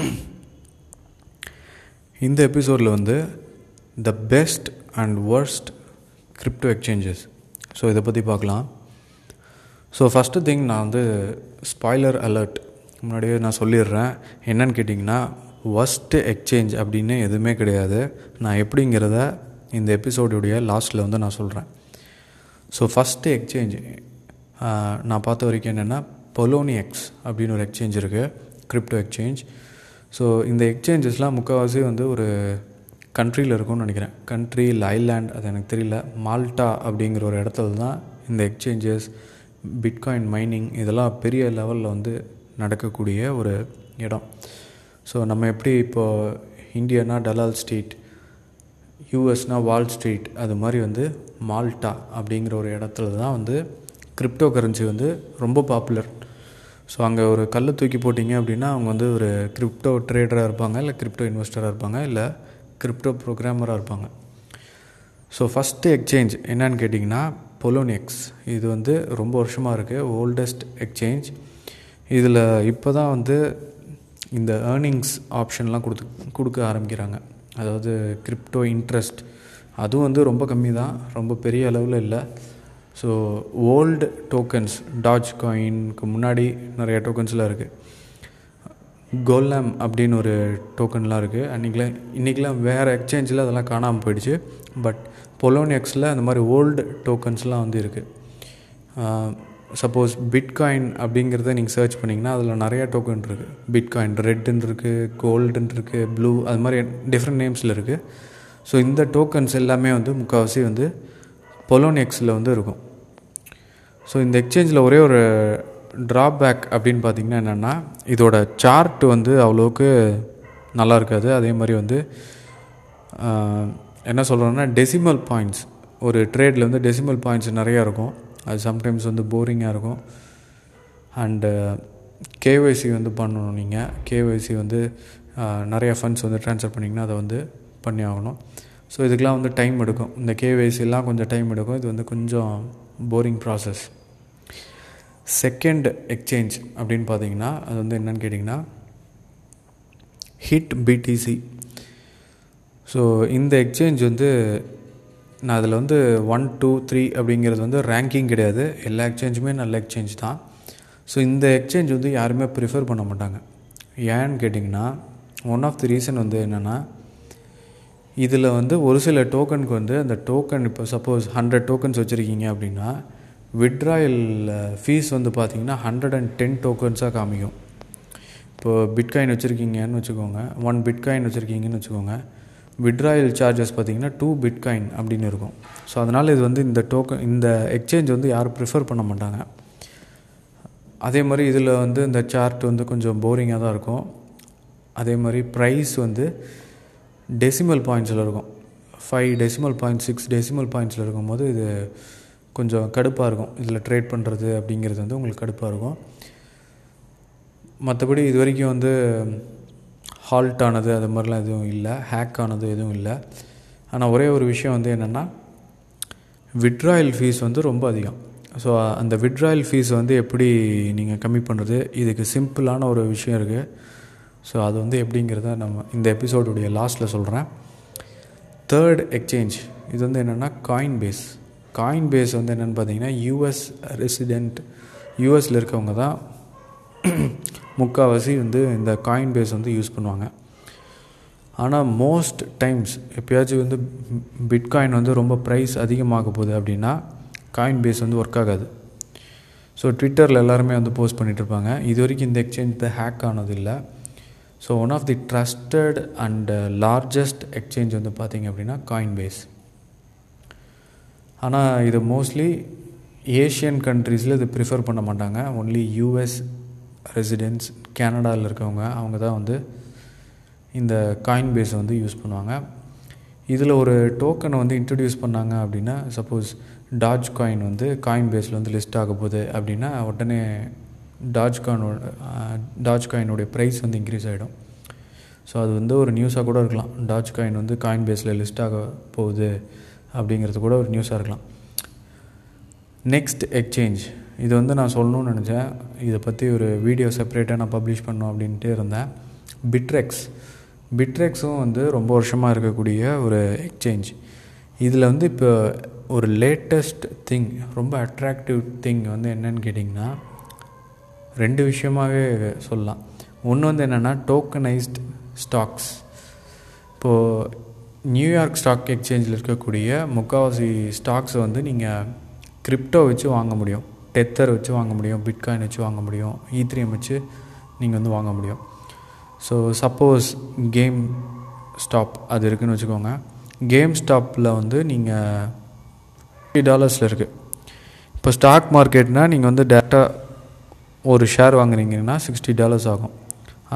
இந்த எபிசோடில் வந்து the best and worst crypto exchanges so இதை பற்றி பார்க்கலாம். ஸோ ஃபஸ்ட்டு திங் நான் வந்து ஸ்பாய்லர் அலர்ட் முன்னாடியே நான் சொல்லிடுறேன். என்னன்னு கேட்டிங்கன்னா ஒஸ்ட்டு எக்ஸ்சேஞ்ச் அப்படின்னு எதுவுமே கிடையாது. நான் எப்படிங்கிறத இந்த எபிசோடுடைய லாஸ்ட்டில் வந்து நான் சொல்கிறேன் ஸோ ஃபஸ்ட்டு எக்ஸ்சேஞ்ச் நான் பார்த்த வரைக்கும் என்னென்னா பொலோனி எக்ஸ் அப்படின்னு ஒரு எக்ஸ்சேஞ்ச் இருக்குது கிரிப்டோ எக்ஸ்சேஞ்ச் ஸோ இந்த எக்ஸ்சேஞ்சஸ்லாம் முக்கால்வாசி வந்து ஒரு கண்ட்ரியில் இருக்கும்னு நினைக்கிறேன். கண்ட்ரி இல்லை ஐலாண்ட் அது எனக்கு தெரியல. மால்டா அப்படிங்கிற ஒரு இடத்துல தான் இந்த எக்ஸ்சேஞ்சஸ் பிட்காயின் மைனிங் இதெல்லாம் பெரிய லெவலில் வந்து நடக்கக்கூடிய ஒரு இடம். ஸோ நம்ம எப்படி இப்போது இந்தியானா டலால் ஸ்ட்ரீட் யூஎஸ்னால் வால் ஸ்ட்ரீட் அது மாதிரி வந்து மால்டா அப்படிங்கிற ஒரு இடத்துல தான் வந்து கிரிப்டோ கரன்சி வந்து ரொம்ப பாப்புலர் ஸோ அங்கே ஒரு கல் தூக்கி போட்டிங்க அப்படின்னா அவங்க வந்து ஒரு கிரிப்டோ ட்ரேடராக இருப்பாங்க இல்லை கிரிப்டோ இன்வெஸ்டராக இருப்பாங்க இல்லை கிரிப்டோ ப்ரோக்ராமராக இருப்பாங்க. ஸோ ஃபஸ்ட்டு எக்ஸ்சேஞ்ச் என்னன்னு கேட்டிங்கன்னா பொலோனிக்ஸ் இது வந்து ரொம்ப வருஷமாக இருக்குது ஓல்டஸ்ட் எக்ஸ்சேஞ்ச் இதில் இப்போ தான் வந்து இந்த ஏர்னிங்ஸ் ஆப்ஷன்லாம் கொடுத்து கொடுக்க ஆரம்பிக்கிறாங்க. அதாவது கிரிப்டோ இன்ட்ரெஸ்ட் அதுவும் வந்து ரொம்ப கம்மி தான் ரொம்ப பெரிய அளவில் இல்லை. ஸோ ஓல்டு டோக்கன்ஸ் டாஜ் காயினுக்கு முன்னாடி நிறைய டோக்கன்ஸ்லாம் இருக்குது கோல்லாம் அப்படின்னு ஒரு டோக்கன்லாம் இருக்குது அன்றைக்கெலாம் இன்றைக்கெலாம் வேறு எக்ஸ்சேஞ்சில் அதெல்லாம் காணாமல் போயிடுச்சு. பட் பொலோனியக்ஸில் அந்த மாதிரி ஓல்டு டோக்கன்ஸ்லாம் வந்து இருக்குது சப்போஸ் பிட்காயின் அப்படிங்கிறத நீங்கள் சர்ச் பண்ணிங்கன்னா அதில் நிறையா டோக்கன் இருக்குது பிட்காயின் ரெட்டுன்னு இருக்குது கோல்டுன்னு இருக்குது ப்ளூ அது மாதிரி டிஃப்ரெண்ட் நேம்ஸில் இருக்குது ஸோ இந்த டோக்கன்ஸ் எல்லாமே வந்து முக்கால்வாசி வந்து பொலோனெக்ஸில் வந்து இருக்கும். ஸோ இந்த எக்ஸ்சேஞ்சில் ஒரே ஒரு ட்ராபேக் அப்படின்னு பார்த்திங்கன்னா என்னென்னா இதோட சார்ட் வந்து அவ்வளோக்கு நல்லா இருக்காது. அதே மாதிரி வந்து என்ன சொல்கிறோன்னா டெசிமல் பாயிண்ட்ஸ் ஒரு ட்ரேடில் வந்து டெசிமல் பாயிண்ட்ஸ் நிறையா இருக்கும். அது சம்டைம்ஸ் வந்து போரிங்காக இருக்கும். அண்டு கேஒய்சி வந்து பண்ணணும் நீங்கள் கேஒய்சி வந்து நிறையா ஃபண்ட்ஸ் வந்து ட்ரான்ஸ்ஃபர் பண்ணிங்கன்னா அதை வந்து பண்ணி ஆகணும் ஸோ இதுக்கெலாம் வந்து டைம் எடுக்கும். இந்த கேவைசிலாம் கொஞ்சம் டைம் எடுக்கும். இது வந்து கொஞ்சம் போரிங் ப்ராசஸ் செகண்ட் எக்ஸ்சேஞ்ச் அப்படின்னு பார்த்தீங்கன்னா அது வந்து என்னென்னு கேட்டிங்கன்னா ஹிட் பிடிசி ஸோ இந்த எக்ஸ்சேஞ்ச் வந்து நான் அதில் வந்து ஒன் டூ த்ரீ அப்படிங்கிறது வந்து ரேங்கிங் கிடையாது. எல்லா எக்ஸ்சேஞ்சுமே நல்ல எக்ஸ்சேஞ்ச் தான். ஸோ இந்த எக்ஸ்சேஞ்ச் வந்து யாருமே ப்ரிஃபர் பண்ண மாட்டாங்க. ஏன்னு கேட்டிங்கன்னா ஒன் ஆஃப் தி ரீசன் வந்து என்னென்னா இதில் வந்து ஒரு சில டோக்கனுக்கு வந்து அந்த டோக்கன் இப்போ சப்போஸ் ஹண்ட்ரட் டோக்கன்ஸ் வச்சுருக்கீங்க அப்படின்னா விட்ராயல் ஃபீஸ் வந்து பார்த்திங்கன்னா ஹண்ட்ரட் அண்ட் டென் டோக்கன்ஸாக காமிக்கும். இப்போது பிட்காயின் வச்சுருக்கீங்கன்னு வச்சுக்கோங்க ஒன் பிட்காயின் வச்சுருக்கீங்கன்னு வச்சுக்கோங்க விட்ராயல் சார்ஜஸ் பார்த்திங்கன்னா டூ பிட்காயின் அப்படின்னு இருக்கும். ஸோ அதனால் இது வந்து இந்த டோக்கன் இந்த எக்ஸ்சேஞ்ச் வந்து யாரும் ப்ரிஃபர் பண்ண மாட்டாங்க. அதே மாதிரி இதில் வந்து இந்த சார்ட் வந்து கொஞ்சம் போரிங்காக தான் இருக்கும். அதே மாதிரி ப்ரைஸ் வந்து டெசிமல் பாயிண்ட்ஸில் இருக்கும். Five decimal point six decimal பாயிண்ட்ஸில் இருக்கும்போது இது கொஞ்சம் கடுப்பாக இருக்கும். இதில் ட்ரேட் பண்ணுறது அப்படிங்கிறது வந்து உங்களுக்கு கடுப்பாக இருக்கும். மற்றபடி இது வரைக்கும் வந்து ஹால்ட் ஆனது அது மாதிரிலாம் எதுவும் இல்லை. ஹேக் ஆனது எதுவும் இல்லை. ஆனால் ஒரே ஒரு விஷயம் வந்து என்னென்னா விட்ராயல் ஃபீஸ் வந்து ரொம்ப அதிகம். ஸோ அந்த விட்ராயல் ஃபீஸ் வந்து எப்படி நீங்கள் கம்மி பண்ணுறது இதுக்கு சிம்பிளான ஒரு விஷயம் இருக்குது ஸோ அது வந்து எப்படிங்கிறத நம்ம இந்த எபிசோடுடைய லாஸ்ட்டில் சொல்கிறேன் தேர்ட் எக்ஸ்சேஞ்ச் இது வந்து என்னென்னா காயின் பேஸ் காயின் பேஸ் வந்து என்னென்னு பார்த்தீங்கன்னா யூஎஸ் ரெசிடெண்ட் யூஎஸில் இருக்கவங்க தான் முக்கால்வாசி வந்து இந்த காயின் பேஸ் வந்து யூஸ் பண்ணுவாங்க. ஆனால் மோஸ்ட் டைம்ஸ் எப்பயாச்சும் வந்து பிட்காயின் வந்து ரொம்ப ப்ரைஸ் அதிகமாக போகுது அப்படின்னா காயின் பேஸ் வந்து ஒர்க் ஆகாது. ஸோ ட்விட்டரில் எல்லாருமே வந்து போஸ்ட் பண்ணிகிட்ருப்பாங்க இது வரைக்கும் இந்த எக்ஸ்சேஞ்ச் ஹேக் ஆனது இல்லை. So one of the trusted and largest exchange வந்து பார்த்திங்க அப்படின்னா காயின் பேஸ் ஆனால் இது மோஸ்ட்லி ஏஷியன் கண்ட்ரீஸில் இது ப்ரிஃபர் பண்ண மாட்டாங்க. ஒன்லி யூஎஸ் ரெசிடென்ட்ஸ் கேனடாவில் இருக்கவங்க அவங்க தான் வந்து இந்த காயின் பேஸை வந்து யூஸ் பண்ணுவாங்க. இதில் ஒரு டோக்கனை வந்து இன்ட்ரடியூஸ் பண்ணாங்க அப்படின்னா சப்போஸ் டாஜ் காயின் வந்து காயின் பேஸில் வந்து லிஸ்ட் ஆக போகுது அப்படின்னா உடனே டாஜ் காயினோட டாஜ் ப்ரைஸ் வந்து இன்க்ரீஸ் ஆகிடும் ஸோ அது வந்து ஒரு நியூஸாக கூட இருக்கலாம். டாஜ் காயின் வந்து காயின் பேஸில் லிஸ்ட் ஆக போகுது அப்படிங்கிறது கூட ஒரு நியூஸாக இருக்கலாம். நெக்ஸ்ட் எக்ஸ்சேஞ்ச் இது வந்து நான் சொல்லணும்னு நினச்சேன். இதை பற்றி ஒரு வீடியோ செப்பரேட்டாக நான் பப்ளிஷ் பண்ணோம் அப்படின்ட்டு இருந்தேன். பிட்ரெக்ஸ் பிட்ரெக்ஸும் வந்து ரொம்ப வருஷமாக இருக்கக்கூடிய ஒரு எக்ஸ்சேஞ்ச் இதில் வந்து இப்போ ஒரு லேட்டஸ்ட் திங் ரொம்ப அட்ராக்டிவ் திங் வந்து என்னன்னு கேட்டிங்கன்னா ரெண்டு விஷயமாகவே சொல்லலாம். ஒன்று வந்து என்னென்னா டோக்கனைஸ்ட் ஸ்டாக்ஸ் இப்போது நியூயார்க் ஸ்டாக் எக்ஸ்சேஞ்சில் இருக்கக்கூடிய முக்கால்வாசி ஸ்டாக்ஸ் வந்து நீங்கள் கிரிப்டோ வச்சு வாங்க முடியும். டெத்தர் வச்சு வாங்க முடியும். பிட்காயின் வச்சு வாங்க முடியும். ஈத்ரியம் வச்சு நீங்கள் வந்து வாங்க முடியும். ஸோ சப்போஸ் கேம் ஸ்டாப் அது இருக்குதுன்னு வச்சுக்கோங்க. கேம் ஸ்டாப்பில் வந்து நீங்கள் ஃபிஃப்டி டாலர்ஸில் இருக்குது இப்போ ஸ்டாக் மார்க்கெட்னால் நீங்கள் வந்து டேரெக்டாக ஒரு ஷேர் வாங்குறீங்கன்னா சிக்ஸ்டி டாலர்ஸ் ஆகும்.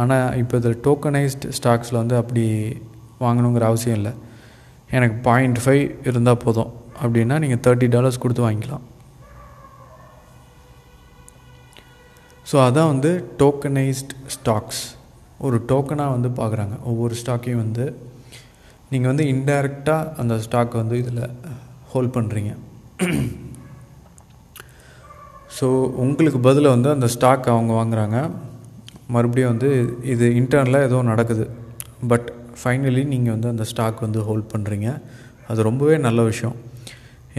ஆனால் இப்போ இதில் டோக்கனைஸ்டு ஸ்டாக்ஸில் வந்து அப்படி வாங்கணுங்கிற அவசியம் இல்லை. எனக்கு பாயிண்ட் ஃபைவ் இருந்தால் போதும். அப்படின்னா நீங்கள் தேர்ட்டி டாலர்ஸ் கொடுத்து வாங்கிக்கலாம். ஸோ அதான் வந்து டோக்கனைஸ்ட் ஸ்டாக்ஸ் ஒரு டோக்கனாக வந்து பார்க்குறாங்க ஒவ்வொரு ஸ்டாக்கையும் வந்து நீங்கள் வந்து இன்டைரக்டாக அந்த ஸ்டாக் வந்து இதில் ஹோல்ட் பண்ணுறீங்க ஸோ உங்களுக்கு பதில் வந்து அந்த ஸ்டாக் அவங்க வாங்குகிறாங்க மறுபடியும் வந்து இது இன்டர்னலாக ஏதோ நடக்குது. பட் ஃபைனலி நீங்கள் வந்து அந்த ஸ்டாக் வந்து ஹோல்ட் பண்ணுறீங்க அது ரொம்பவே நல்ல விஷயம்.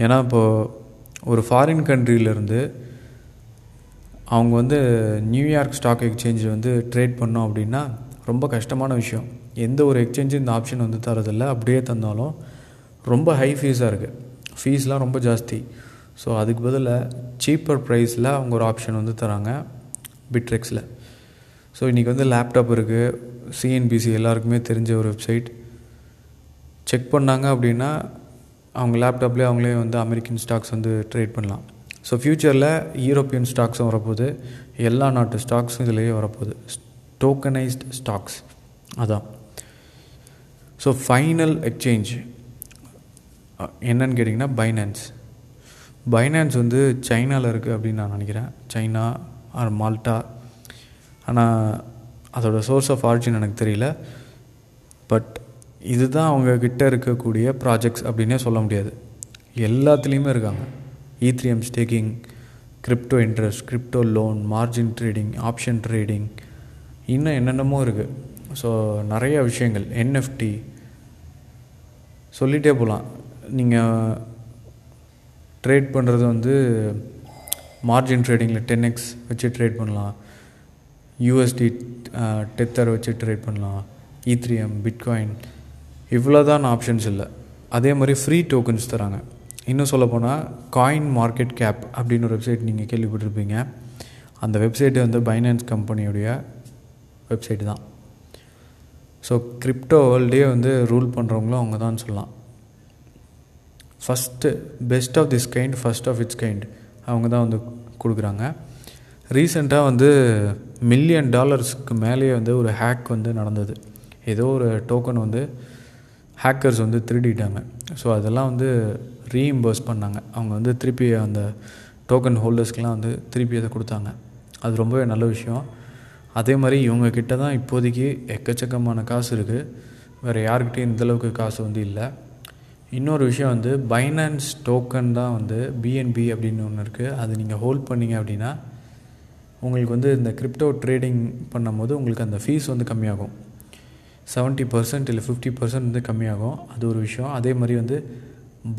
ஏன்னா இப்போது ஒரு ஃபாரின் கண்ட்ரியிலேருந்து அவங்க வந்து நியூயார்க் ஸ்டாக் எக்ஸ்சேஞ்ச் வந்து ட்ரேட் பண்ணோம் அப்படின்னா ரொம்ப கஷ்டமான விஷயம். எந்த ஒரு எக்ஸ்சேஞ்சும் இந்த ஆப்ஷன் வந்து தரதில்லை. அப்படியே தந்தாலும் ரொம்ப ஹை ஃபீஸாக இருக்குது ஃபீஸ்லாம் ரொம்ப ஜாஸ்தி. ஸோ அதுக்கு பதிலாக சீப்பர் ப்ரைஸில் அவங்க ஒரு ஆப்ஷன் வந்து தராங்க பிட்ரெக்ஸில் ஸோ இன்றைக்கி வந்து லேப்டாப் இருக்குது சிஎன்பிசி எல்லாருக்குமே தெரிஞ்ச ஒரு வெப்சைட் செக் பண்ணாங்க அப்படின்னா அவங்க லேப்டாப்லேயே அவங்களே வந்து அமெரிக்கன் ஸ்டாக்ஸ் வந்து ட்ரேட் பண்ணலாம். ஸோ ஃப்யூச்சரில் யூரோப்பியன் ஸ்டாக்ஸும் வரப்போகுது. எல்லா நாட்டு ஸ்டாக்ஸும் இதிலேயே வரப்போகுது. டோக்கனைஸ்ட் ஸ்டாக்ஸ் அதான். ஸோ ஃபைனல் எக்ஸ்சேஞ்ச் என்னன்னு கேட்டிங்கன்னா பைனான்ஸ் பைனான்ஸ் வந்து சைனாவில் இருக்குது அப்படின்னு நான் நினைக்கிறேன். China or Malta. ஆனால் அதோட சோர்ஸ் ஆஃப் ஆரிஜின் எனக்கு தெரியல. பட் இதுதான் அவங்கக்கிட்ட இருக்கக்கூடிய ப்ராஜெக்ட்ஸ் அப்படின்னே சொல்ல முடியாது. எல்லாத்துலேயுமே இருக்காங்க. Ethereum staking crypto interest crypto loan margin trading option trading இன்னும் என்னென்னமோ இருக்குது ஸோ நிறைய விஷயங்கள். என்எஃப்டி சொல்லிகிட்டே போகலாம் நீங்கள் ட்ரேட் பண்ணுறது வந்து மார்ஜின் ட்ரேடிங்கில் டென் எக்ஸ் வச்சு ட்ரேட் பண்ணலாம். யூஎஸ்டி டெத்தர் வச்சு ட்ரேட் பண்ணலாம். ஈத்ரியம் பிட்காயின் இவ்வளோதான் ஆப்ஷன்ஸ் இல்லை. அதே மாதிரி ஃப்ரீ டோக்கன்ஸ் தராங்க. இன்னும் சொல்லப்போனால் காயின் மார்க்கெட் கேப் அப்படின்னு ஒரு வெப்சைட் நீங்கள் கேள்விப்பட்டிருப்பீங்க. அந்த வெப்சைட்டு வந்து பைனான்ஸ் கம்பெனியுடைய வெப்சைட் தான். ஸோ கிரிப்டோ வேர்ல்டே வந்து ரூல் பண்ணுறவங்களும் அவங்க தான் சொல்லலாம். First best of this kind first of its kind அவங்க தான் வந்து கொடுக்குறாங்க. ரீசெண்டாக வந்து மில்லியன் டாலர்ஸ்க்கு மேலேயே வந்து ஒரு ஹேக் வந்து நடந்தது. ஏதோ ஒரு டோக்கன் வந்து ஹேக்கர்ஸ் வந்து திருடிட்டாங்க. ஸோ அதெல்லாம் வந்து ரீஇம்பர்ஸ் பண்ணாங்க. அவங்க வந்து திருப்பி அந்த டோக்கன் ஹோல்டர்ஸ்க்கெலாம் வந்து திருப்பி அதை கொடுத்தாங்க. அது ரொம்பவே நல்ல விஷயம். அதே மாதிரி இவங்கக்கிட்ட தான் இப்போதைக்கு எக்கச்சக்கமான காசு இருக்குது வேறு யார்கிட்டையும் இந்தளவுக்கு காசு வந்து இல்லை. இன்னொரு விஷயம் வந்து பைனான்ஸ் டோக்கன் தான் வந்து பிஎன்பி அப்படின்னு ஒன்று இருக்குது அது நீங்கள் ஹோல்ட் பண்ணிங்க அப்படின்னா உங்களுக்கு வந்து இந்த கிரிப்டோ ட்ரேடிங் பண்ணும்போது உங்களுக்கு அந்த ஃபீஸ் வந்து கம்மியாகும். செவன்ட்டி பர்சன்ட் இல்லை ஃபிஃப்டி பர்சன்ட் வந்து கம்மியாகும். அது ஒரு விஷயம். அதே மாதிரி வந்து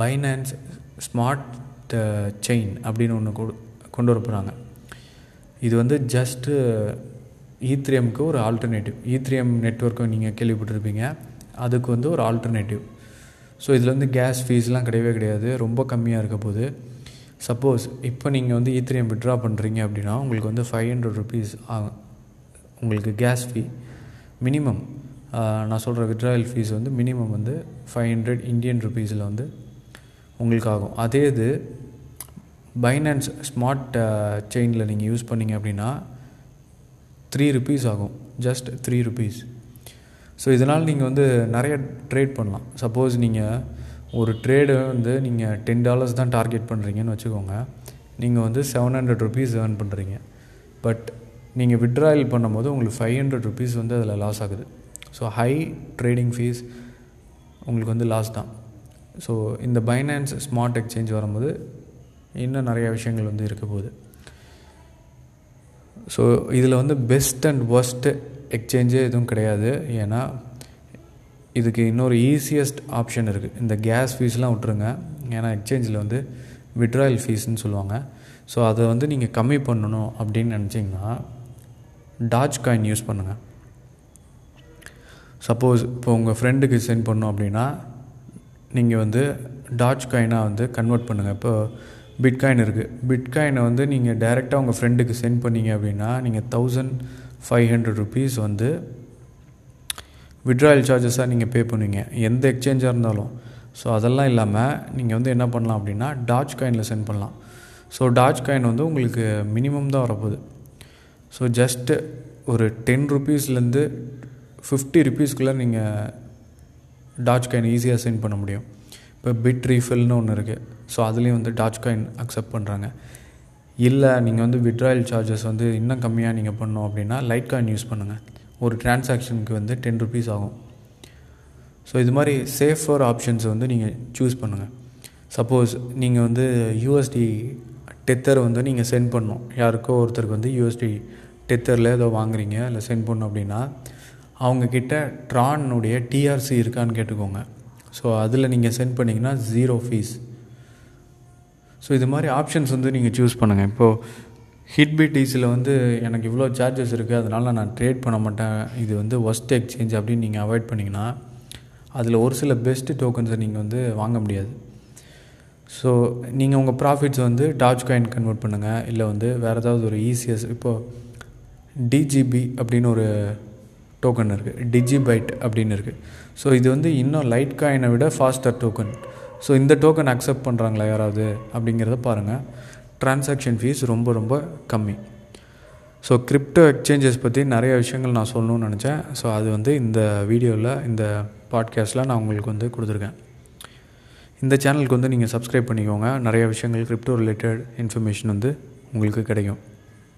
பைனான்ஸ் ஸ்மார்ட் செயின் அப்படின்னு ஒன்று கொண்டு வர போகிறாங்க இது வந்து ஜஸ்ட்டு ஈத்ரியமுக்கு ஒரு ஆல்டர்னேட்டிவ் ஈத்ரியம் நெட்ஒர்க்கை நீங்கள் கேள்விப்பட்டிருப்பீங்க. அதுக்கு வந்து ஒரு ஆல்டர்னேட்டிவ் ஸோ இதில் வந்து கேஸ் ஃபீஸ்லாம் கிடையவே கிடையாது. ரொம்ப கம்மியாக இருக்க போது சப்போஸ் இப்போ நீங்கள் வந்து ஈத்திரியம் விட்ரா பண்ணுறீங்க அப்படின்னா உங்களுக்கு வந்து ஃபைவ் ஹண்ட்ரட் ருபீஸ் ஆகும் உங்களுக்கு கேஸ் ஃபீ மினிமம் நான் சொல்கிற விட்ராயல் ஃபீஸ் வந்து மினிமம் வந்து ஃபைவ் ஹண்ட்ரட் இந்தியன் ருபீஸில் வந்து உங்களுக்கு ஆகும். அதே இது பைனான்ஸ் ஸ்மார்ட் செயினில் நீங்கள் யூஸ் பண்ணிங்க அப்படின்னா த்ரீ ருபீஸ் ஆகும். ஜஸ்ட் த்ரீ ருபீஸ் ஸோ இதனால் நீங்கள் வந்து நிறைய ட்ரேட் பண்ணலாம். சப்போஸ் நீங்கள் ஒரு ட்ரேடு வந்து நீங்கள் டென் டாலர்ஸ் தான் டார்கெட் பண்ணுறீங்கன்னு வச்சுக்கோங்க. நீங்கள் வந்து செவன் ஹண்ட்ரட் ருபீஸ் ஏர்ன் பண்ணுறீங்க பட் நீங்கள் விட்ராயல் பண்ணும்போது உங்களுக்கு ஃபைவ் ஹண்ட்ரட் ருபீஸ் வந்து அதில் லாஸ் ஆகுது. ஸோ ஹை ட்ரேடிங் ஃபீஸ் உங்களுக்கு வந்து லாஸ் தான். ஸோ இந்த பைனான்ஸ் ஸ்மார்ட் எக்ஸ்சேஞ்ச் வரும்போது இன்னும் நிறையா விஷயங்கள் வந்து இருக்க போகுது. ஸோ இதில் வந்து பெஸ்ட் அண்ட் ஒஸ்ட்டு எக்ஸ்சேஞ்சே எதுவும் கிடையாது. ஏன்னா இதுக்கு இன்னொரு ஈஸியஸ்ட் ஆப்ஷன் இருக்குது இந்த கேஸ் ஃபீஸ்லாம் விட்ருங்க ஏன்னா எக்ஸ்சேஞ்சில் வந்து விட்ராயல் ஃபீஸ்ன்னு சொல்லுவாங்க. ஸோ அதை வந்து நீங்கள் கம்மி பண்ணணும் அப்படின்னு நினச்சிங்கன்னா டாஜ் காயின் யூஸ் பண்ணுங்கள் சப்போஸ் இப்போ உங்கள் ஃப்ரெண்டுக்கு சென்ட் பண்ணோம் அப்படின்னா நீங்கள் வந்து டாஜ் காயினாக வந்து கன்வெர்ட் பண்ணுங்கள் இப்போ பிட்காயின் இருக்குது பிட்காயினை வந்து நீங்கள் டைரெக்டாக உங்கள் ஃப்ரெண்டுக்கு சென்ட் பண்ணீங்க அப்படின்னா நீங்கள் தௌசண்ட் ஃபைவ் ஹண்ட்ரட் ருபீஸ் வந்து விட்ராயல் சார்ஜஸாக நீங்கள் பே பண்ணுவீங்க. எந்த எக்ஸ்சேஞ்சாக இருந்தாலும். ஸோ அதெல்லாம் இல்லாமல் நீங்கள் வந்து என்ன பண்ணலாம் அப்படின்னா டாச் காயினில் சென்ட் பண்ணலாம். ஸோ டாச் காயின் வந்து உங்களுக்கு மினிமம் தான் வரப்போகுது. ஸோ ஜஸ்ட்டு ஒரு டென் ருபீஸ்லேருந்து ஃபிஃப்டி ருபீஸ்க்குள்ளே நீங்கள் டாச் காயின் ஈஸியாக சென்ட் பண்ண முடியும். இப்போ பிட் ரீஃபில்னு ஒன்று இருக்குது ஸோ அதுலேயும் வந்து டாச் காயின் அக்செப்ட் பண்ணுறாங்க இல்லை நீங்கள் வந்து விட்ராயல் சார்ஜஸ் வந்து இன்னும் கம்மியாக நீங்கள் பண்ணோம் அப்படின்னா லைட் காயின் யூஸ் பண்ணுங்கள் ஒரு டிரான்சாக்ஷனுக்கு வந்து டென் ருபீஸ் ஆகும். ஸோ இது மாதிரி சேஃபர் ஆப்ஷன்ஸ் வந்து நீங்கள் சூஸ் பண்ணுங்கள் சப்போஸ் நீங்கள் வந்து யூஎஸ்டி டெத்தர் வந்து நீங்கள் சென்ட் பண்ணணும். யாருக்கோ ஒருத்தருக்கு வந்து யூஎஸ்டி டெத்தரில் ஏதோ வாங்குறீங்க இல்லை சென்ட் பண்ணணும் அப்படின்னா அவங்கக்கிட்ட ட்ரானுடைய டிஆர்சி இருக்கான்னு கேட்டுக்கோங்க. ஸோ அதில் நீங்கள் சென்ட் பண்ணிங்கன்னா ஜீரோ ஃபீஸ் ஸோ இது மாதிரி ஆப்ஷன்ஸ் வந்து நீங்கள் சூஸ் பண்ணுங்கள் இப்போது ஹிட்பிடிஸில் வந்து எனக்கு இவ்வளோ சார்ஜஸ் இருக்குது அதனால் நான் ட்ரேட் பண்ண மாட்டேன். இது வந்து ஒஸ்ட் எக்ஸ்சேஞ்ச் அப்படின்னு நீங்கள் அவாய்ட் பண்ணிங்கன்னா அதில் ஒரு சில பெஸ்ட்டு டோக்கன்ஸை நீங்கள் வந்து வாங்க முடியாது. ஸோ நீங்கள் உங்கள் ப்ராஃபிட்ஸ் வந்து டாச் காயின் கன்வெர்ட் பண்ணுங்கள் இல்லை வந்து வேறு ஏதாவது ஒரு ஈஸியஸ் இப்போது டிஜிபி அப்படின்னு ஒரு டோக்கன் இருக்குது டிஜிபைட் அப்படின்னு இருக்குது ஸோ இது வந்து இன்னும் லைட் காயினை விட ஃபாஸ்டர் டோக்கன் ஸோ இந்த டோக்கன் அக்செப்ட் பண்ணுறாங்களா யாராவது அப்படிங்கிறத பாருங்கள் ட்ரான்சாக்ஷன் ஃபீஸ் ரொம்ப ரொம்ப கம்மி. ஸோ கிரிப்டோ எக்ஸ்சேஞ்சஸ் பற்றி நிறைய விஷயங்கள் நான் சொல்லணும்னு நினச்சேன். ஸோ அது வந்து இந்த வீடியோவில் இந்த பாட்காஸ்ட்டில் நான் உங்களுக்கு வந்து கொடுத்துருக்கேன். இந்த சேனலுக்கு வந்து நீங்கள் சப்ஸ்கிரைப் பண்ணிக்கோங்க. நிறைய விஷயங்கள் கிரிப்டோ ரிலேட்டட் இன்ஃபர்மேஷன் வந்து உங்களுக்கு கிடைக்கும்.